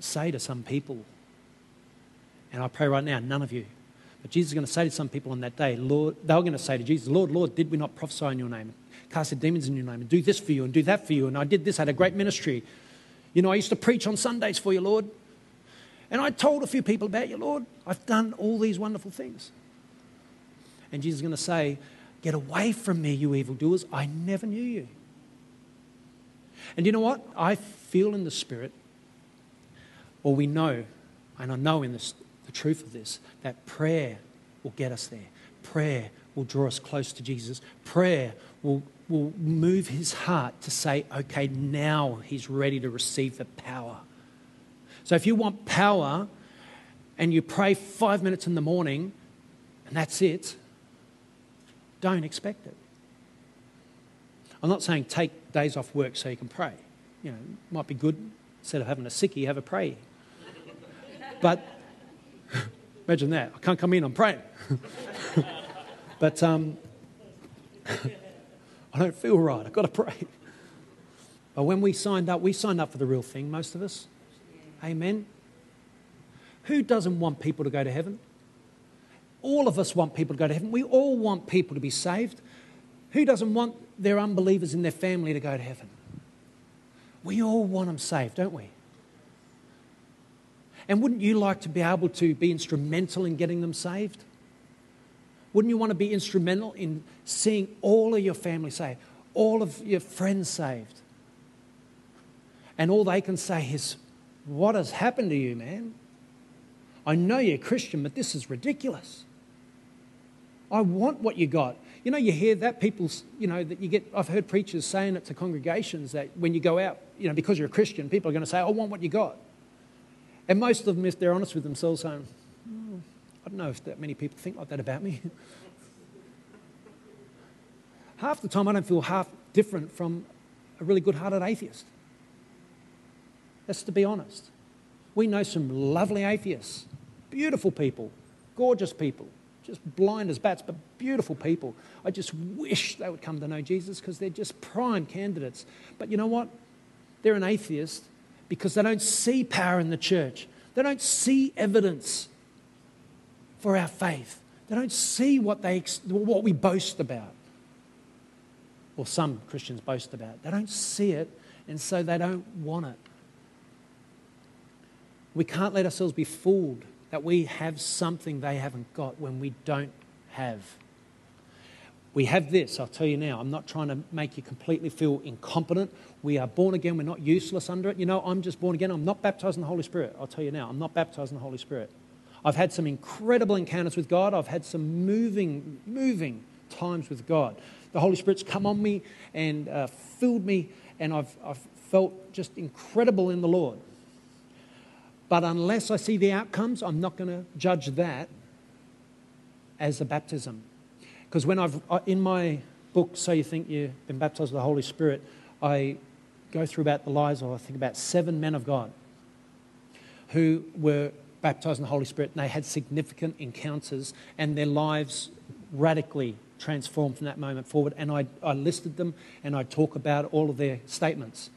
say to some people, and I pray right now, none of you, but Jesus is going to say to some people on that day, Lord, they were going to say to Jesus, Lord, Lord, did we not prophesy in your name? Cast out demons in your name and do this for you and do that for you. And I did this, I had a great ministry. You know, I used to preach on Sundays for you, Lord. And I told a few people about you, Lord. I've done all these wonderful things. And Jesus is going to say, Get away from me, you evildoers. I never knew you. And you know what? I feel in the Spirit, or we know, and I know in this, the truth of this, that prayer will get us there. Prayer will draw us close to Jesus. Prayer will, will move his heart to say, okay, now he's ready to receive the power. So if you want power and you pray five minutes in the morning and that's it, don't expect it. I'm not saying take days off work so you can pray. You know, might be good instead of having a sickie, have a pray. But imagine that. I can't come in, I'm praying. but um, I don't feel right, I've got to pray. But when we signed up, we signed up for the real thing, most of us. Amen. Who doesn't want people to go to heaven? All of us want people to go to heaven. We all want people to be saved. Who doesn't want their unbelievers in their family to go to heaven? We all want them saved, don't we? And wouldn't you like to be able to be instrumental in getting them saved? Wouldn't you want to be instrumental in seeing all of your family saved, all of your friends saved? And all they can say is, What has happened to you, man? I know you're Christian, but this is ridiculous. I want what you got. You know, you hear that people, you know, that you get, I've heard preachers saying it to congregations that when you go out, you know, because you're a Christian, people are going to say, I want what you got. And most of them, if they're honest with themselves, saying, oh, I don't know if that many people think like that about me. half the time, I don't feel half different from a really good hearted atheist. That's to be honest. We know some lovely atheists, beautiful people, gorgeous people just blind as bats, but beautiful people. I just wish they would come to know Jesus because they're just prime candidates. But you know what? They're an atheist because they don't see power in the church, they don't see evidence for our faith, they don't see what, they, what we boast about. Or some Christians boast about. They don't see it, and so they don't want it. We can't let ourselves be fooled that we have something they haven't got when we don't have. We have this, I'll tell you now. I'm not trying to make you completely feel incompetent. We are born again, we're not useless under it. You know, I'm just born again. I'm not baptized in the Holy Spirit. I'll tell you now, I'm not baptized in the Holy Spirit. I've had some incredible encounters with God, I've had some moving, moving times with God. The Holy Spirit's come on me and uh, filled me, and I've, I've felt just incredible in the Lord. But unless I see the outcomes, I'm not going to judge that as a baptism. Because when I've, uh, in my book, So You Think You've Been Baptized with the Holy Spirit, I go through about the lives of, I think, about seven men of God who were baptized in the Holy Spirit and they had significant encounters and their lives radically transformed from that moment forward. And I, I listed them and I talk about all of their statements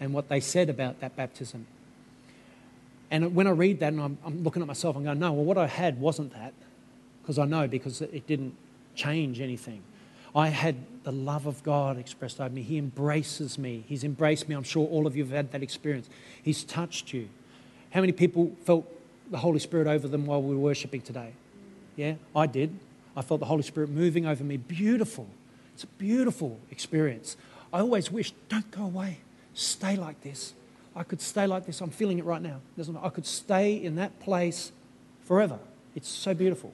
and what they said about that baptism. And when I read that and I'm, I'm looking at myself, I'm going, no, well, what I had wasn't that. Because I know, because it didn't change anything. I had the love of God expressed over me. He embraces me. He's embraced me. I'm sure all of you have had that experience. He's touched you. How many people felt the Holy Spirit over them while we were worshiping today? Yeah, I did. I felt the Holy Spirit moving over me. Beautiful. It's a beautiful experience. I always wish, don't go away. Stay like this. I could stay like this. I'm feeling it right now. I could stay in that place forever. It's so beautiful.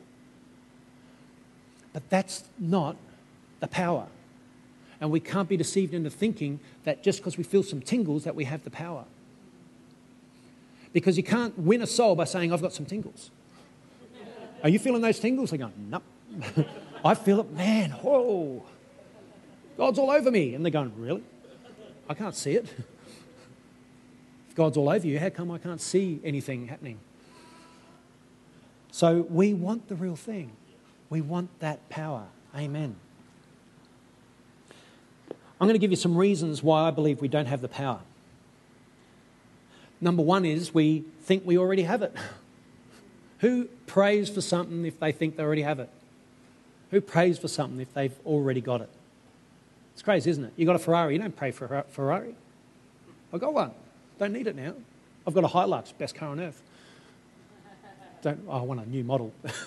But that's not the power. And we can't be deceived into thinking that just because we feel some tingles that we have the power. Because you can't win a soul by saying, I've got some tingles. Are you feeling those tingles? They're going, nope. I feel it, man, whoa. God's all over me. And they're going, really? I can't see it. God's all over you, how come I can't see anything happening? So we want the real thing. We want that power. Amen. I'm going to give you some reasons why I believe we don't have the power. Number one is we think we already have it. Who prays for something if they think they already have it? Who prays for something if they've already got it? It's crazy, isn't it? You got a Ferrari, you don't pray for a Ferrari. I've got one. Don't need it now. I've got a Hilux, best car on earth. Don't, oh, I want a new model.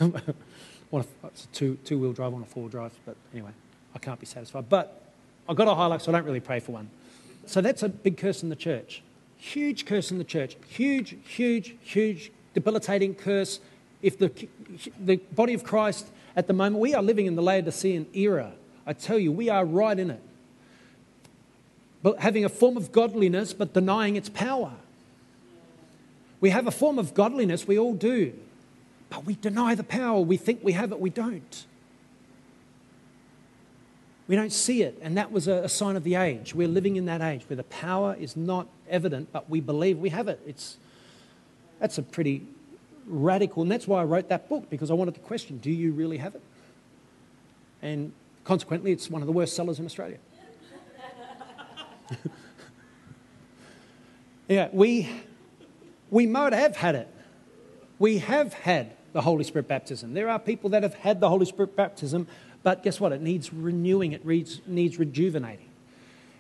want a, it's a two, two wheel drive, on a four wheel drive, but anyway, I can't be satisfied. But I've got a Hilux, so I don't really pray for one. So that's a big curse in the church. Huge curse in the church. Huge, huge, huge, debilitating curse. If the, the body of Christ at the moment, we are living in the Laodicean era. I tell you, we are right in it. But having a form of godliness, but denying its power. We have a form of godliness, we all do, but we deny the power. We think we have it, we don't. We don't see it, and that was a, sign of the age. We're living in that age where the power is not evident, but we believe we have it. It's, that's a pretty radical, and that's why I wrote that book, because I wanted to question do you really have it? And consequently, it's one of the worst sellers in Australia. yeah, we, we might have had it. We have had the Holy Spirit baptism. There are people that have had the Holy Spirit baptism, but guess what? It needs renewing, it needs, needs rejuvenating,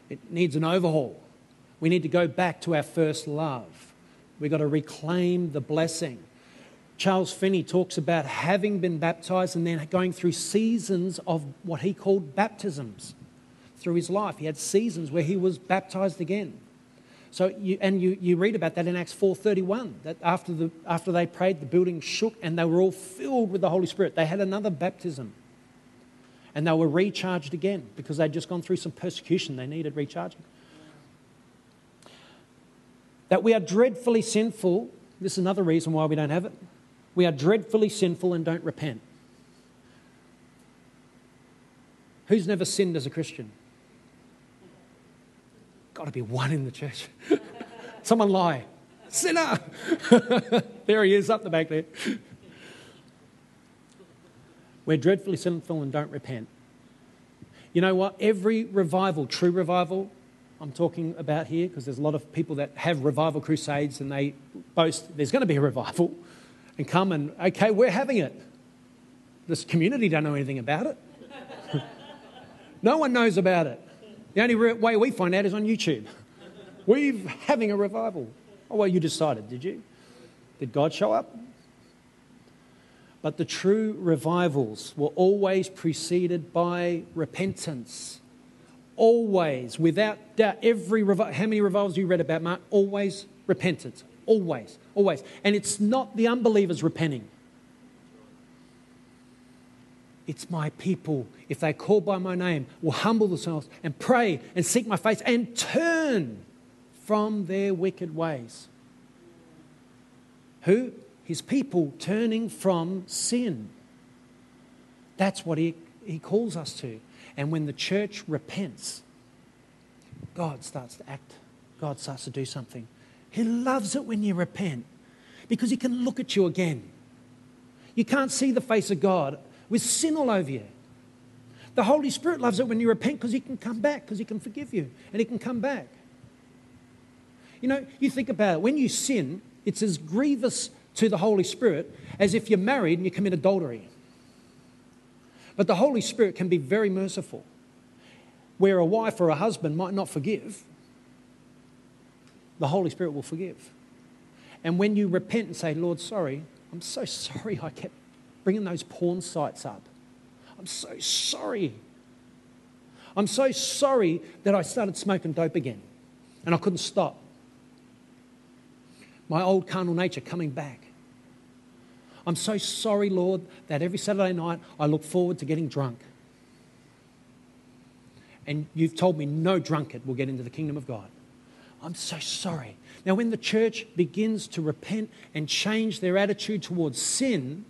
it needs an overhaul. We need to go back to our first love. We've got to reclaim the blessing. Charles Finney talks about having been baptized and then going through seasons of what he called baptisms through his life. He had seasons where he was baptized again. So you, and you, you read about that in Acts 4.31, that after, the, after they prayed, the building shook and they were all filled with the Holy Spirit. They had another baptism. And they were recharged again because they'd just gone through some persecution. They needed recharging. That we are dreadfully sinful. This is another reason why we don't have it. We are dreadfully sinful and don't repent. Who's never sinned as a Christian? Got to be one in the church. Someone lie. Sinner! there he is, up the back there. We're dreadfully sinful and don't repent. You know what? Every revival, true revival, I'm talking about here, because there's a lot of people that have revival crusades and they boast there's going to be a revival and come and, okay, we're having it. This community don't know anything about it. no one knows about it. The only way we find out is on YouTube. We're having a revival. Oh, well, you decided, did you? Did God show up? But the true revivals were always preceded by repentance. Always, without doubt, every revival, how many revivals you read about, Mark? Always repentance. Always, always. And it's not the unbelievers repenting. It's my people, if they call by my name, will humble themselves and pray and seek my face and turn from their wicked ways. Who? His people turning from sin. That's what he, he calls us to. And when the church repents, God starts to act, God starts to do something. He loves it when you repent because He can look at you again. You can't see the face of God with sin all over you. The Holy Spirit loves it when you repent because He can come back, because He can forgive you, and He can come back. You know, you think about it. When you sin, it's as grievous to the Holy Spirit as if you're married and you commit adultery. But the Holy Spirit can be very merciful. Where a wife or a husband might not forgive, the Holy Spirit will forgive. And when you repent and say, Lord, sorry, I'm so sorry I kept bringing those porn sites up. I'm so sorry. I'm so sorry that I started smoking dope again and I couldn't stop. My old carnal nature coming back. I'm so sorry, Lord, that every Saturday night I look forward to getting drunk. And you've told me no drunkard will get into the kingdom of God. I'm so sorry. Now, when the church begins to repent and change their attitude towards sin,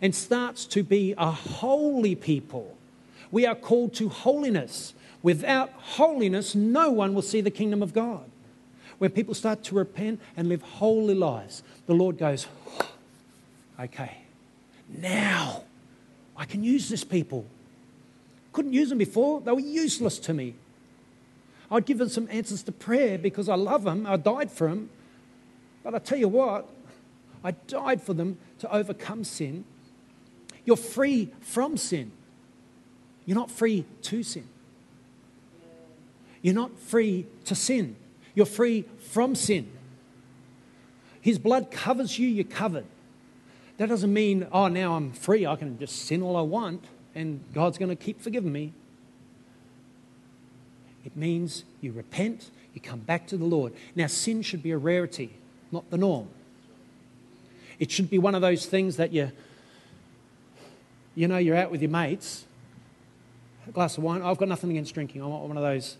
and starts to be a holy people. We are called to holiness. Without holiness, no one will see the kingdom of God. When people start to repent and live holy lives, the Lord goes, okay, now I can use this people. Couldn't use them before, they were useless to me. I'd give them some answers to prayer because I love them, I died for them. But I tell you what, I died for them to overcome sin. You're free from sin. You're not free to sin. You're not free to sin. You're free from sin. His blood covers you, you're covered. That doesn't mean, oh, now I'm free, I can just sin all I want and God's going to keep forgiving me. It means you repent, you come back to the Lord. Now, sin should be a rarity, not the norm. It should be one of those things that you, you know, you're out with your mates, a glass of wine. I've got nothing against drinking. I'm one of those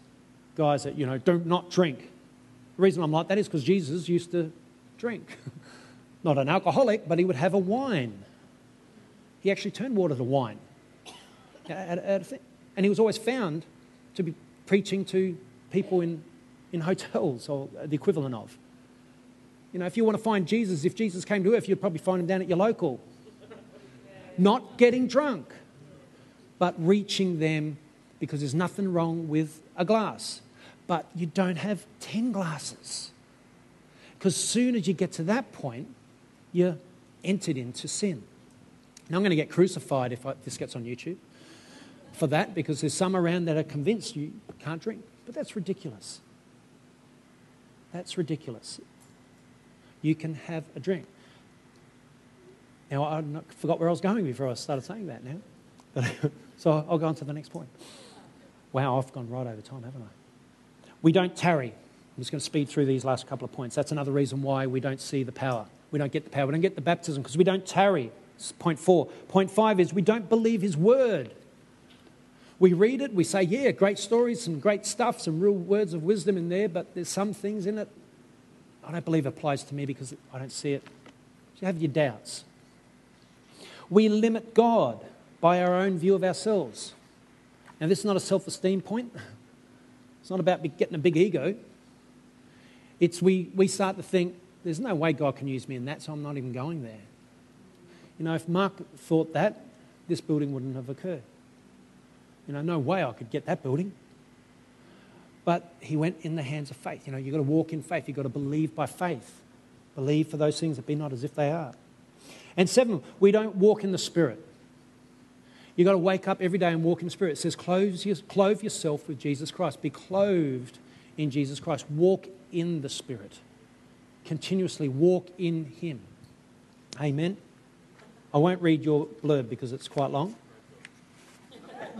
guys that, you know, don't not drink. The reason I'm like that is because Jesus used to drink. Not an alcoholic, but he would have a wine. He actually turned water to wine. And he was always found to be preaching to people in, in hotels or the equivalent of. You know, if you want to find Jesus, if Jesus came to earth, you'd probably find him down at your local. Not getting drunk, but reaching them because there's nothing wrong with a glass. But you don't have 10 glasses. Because soon as you get to that point, you're entered into sin. Now, I'm going to get crucified if I, this gets on YouTube for that because there's some around that are convinced you can't drink. But that's ridiculous. That's ridiculous. You can have a drink. Now, I forgot where I was going before I started saying that now. so I'll go on to the next point. Wow, I've gone right over time, haven't I? We don't tarry. I'm just going to speed through these last couple of points. That's another reason why we don't see the power. We don't get the power. We don't get the baptism because we don't tarry. Point four. Point five is we don't believe his word. We read it, we say, yeah, great stories, some great stuff, some real words of wisdom in there, but there's some things in it I don't believe applies to me because I don't see it. You have your doubts. We limit God by our own view of ourselves. Now, this is not a self esteem point. It's not about getting a big ego. It's we, we start to think, there's no way God can use me in that, so I'm not even going there. You know, if Mark thought that, this building wouldn't have occurred. You know, no way I could get that building. But he went in the hands of faith. You know, you've got to walk in faith. You've got to believe by faith. Believe for those things that be not as if they are. And seven, we don't walk in the Spirit. You've got to wake up every day and walk in the Spirit. It says, clothe, clothe yourself with Jesus Christ. Be clothed in Jesus Christ. Walk in the Spirit. Continuously walk in Him. Amen. I won't read your blurb because it's quite long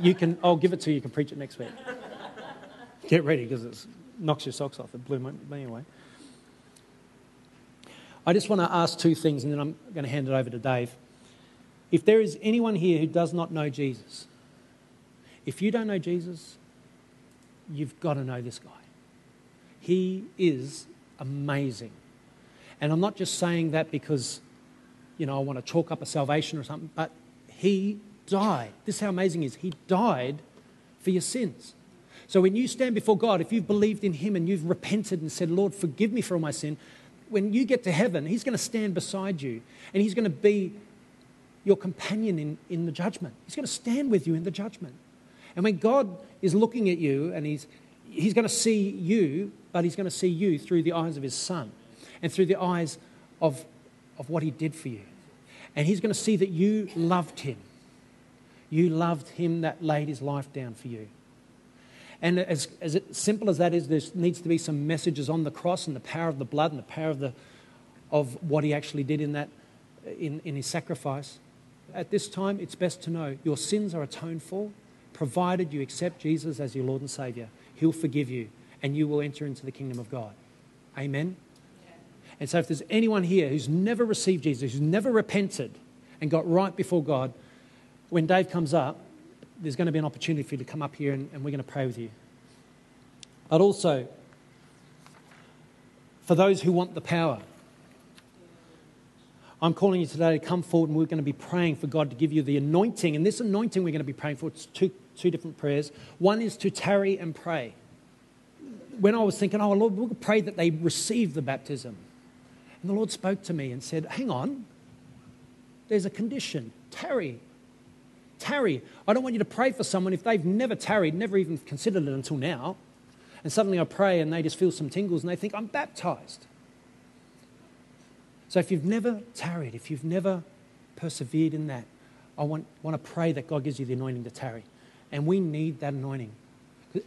you can, I'll give it to you. You can preach it next week. Get ready because it knocks your socks off. It blew me away. I just want to ask two things and then I'm going to hand it over to Dave. If there is anyone here who does not know Jesus, if you don't know Jesus, you've got to know this guy. He is amazing. And I'm not just saying that because, you know, I want to chalk up a salvation or something, but he died. This is how amazing he is. He died for your sins. So when you stand before God, if you've believed in him and you've repented and said, Lord, forgive me for all my sin, when you get to heaven, he's going to stand beside you and he's going to be your companion in, in the judgment. He's going to stand with you in the judgment. And when God is looking at you and he's, he's going to see you, but he's going to see you through the eyes of his son and through the eyes of, of what he did for you. And he's going to see that you loved him you loved him that laid his life down for you. And as, as simple as that is, there needs to be some messages on the cross and the power of the blood and the power of, the, of what he actually did in, that, in, in his sacrifice. At this time, it's best to know your sins are atoned for, provided you accept Jesus as your Lord and Savior. He'll forgive you, and you will enter into the kingdom of God. Amen? And so, if there's anyone here who's never received Jesus, who's never repented and got right before God, when Dave comes up, there's going to be an opportunity for you to come up here and, and we're going to pray with you. But also, for those who want the power, I'm calling you today to come forward and we're going to be praying for God to give you the anointing. And this anointing we're going to be praying for, it's two, two different prayers. One is to tarry and pray. When I was thinking, oh, Lord, we'll pray that they receive the baptism. And the Lord spoke to me and said, hang on, there's a condition tarry. Tarry. I don't want you to pray for someone if they've never tarried, never even considered it until now. And suddenly I pray and they just feel some tingles and they think, I'm baptized. So if you've never tarried, if you've never persevered in that, I want, want to pray that God gives you the anointing to tarry. And we need that anointing,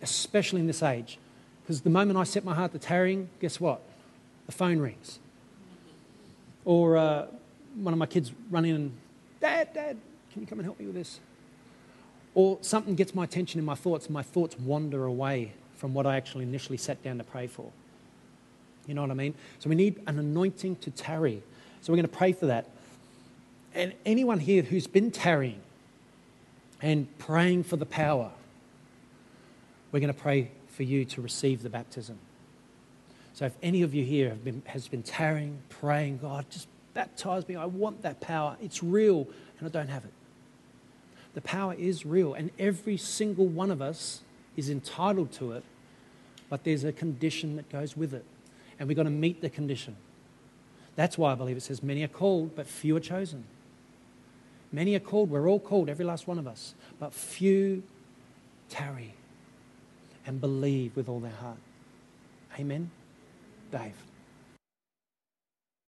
especially in this age. Because the moment I set my heart to tarrying, guess what? The phone rings. Or uh, one of my kids run in and, Dad, Dad, can you come and help me with this? Or something gets my attention in my thoughts, and my thoughts wander away from what I actually initially sat down to pray for. You know what I mean? So we need an anointing to tarry. So we're going to pray for that. And anyone here who's been tarrying and praying for the power, we're going to pray for you to receive the baptism. So if any of you here have been, has been tarrying, praying, God, just baptize me. I want that power. It's real, and I don't have it. The power is real, and every single one of us is entitled to it, but there's a condition that goes with it and we've got to meet the condition. That's why I believe it says, Many are called, but few are chosen. Many are called, we're all called, every last one of us, but few tarry and believe with all their heart. Amen? Dave.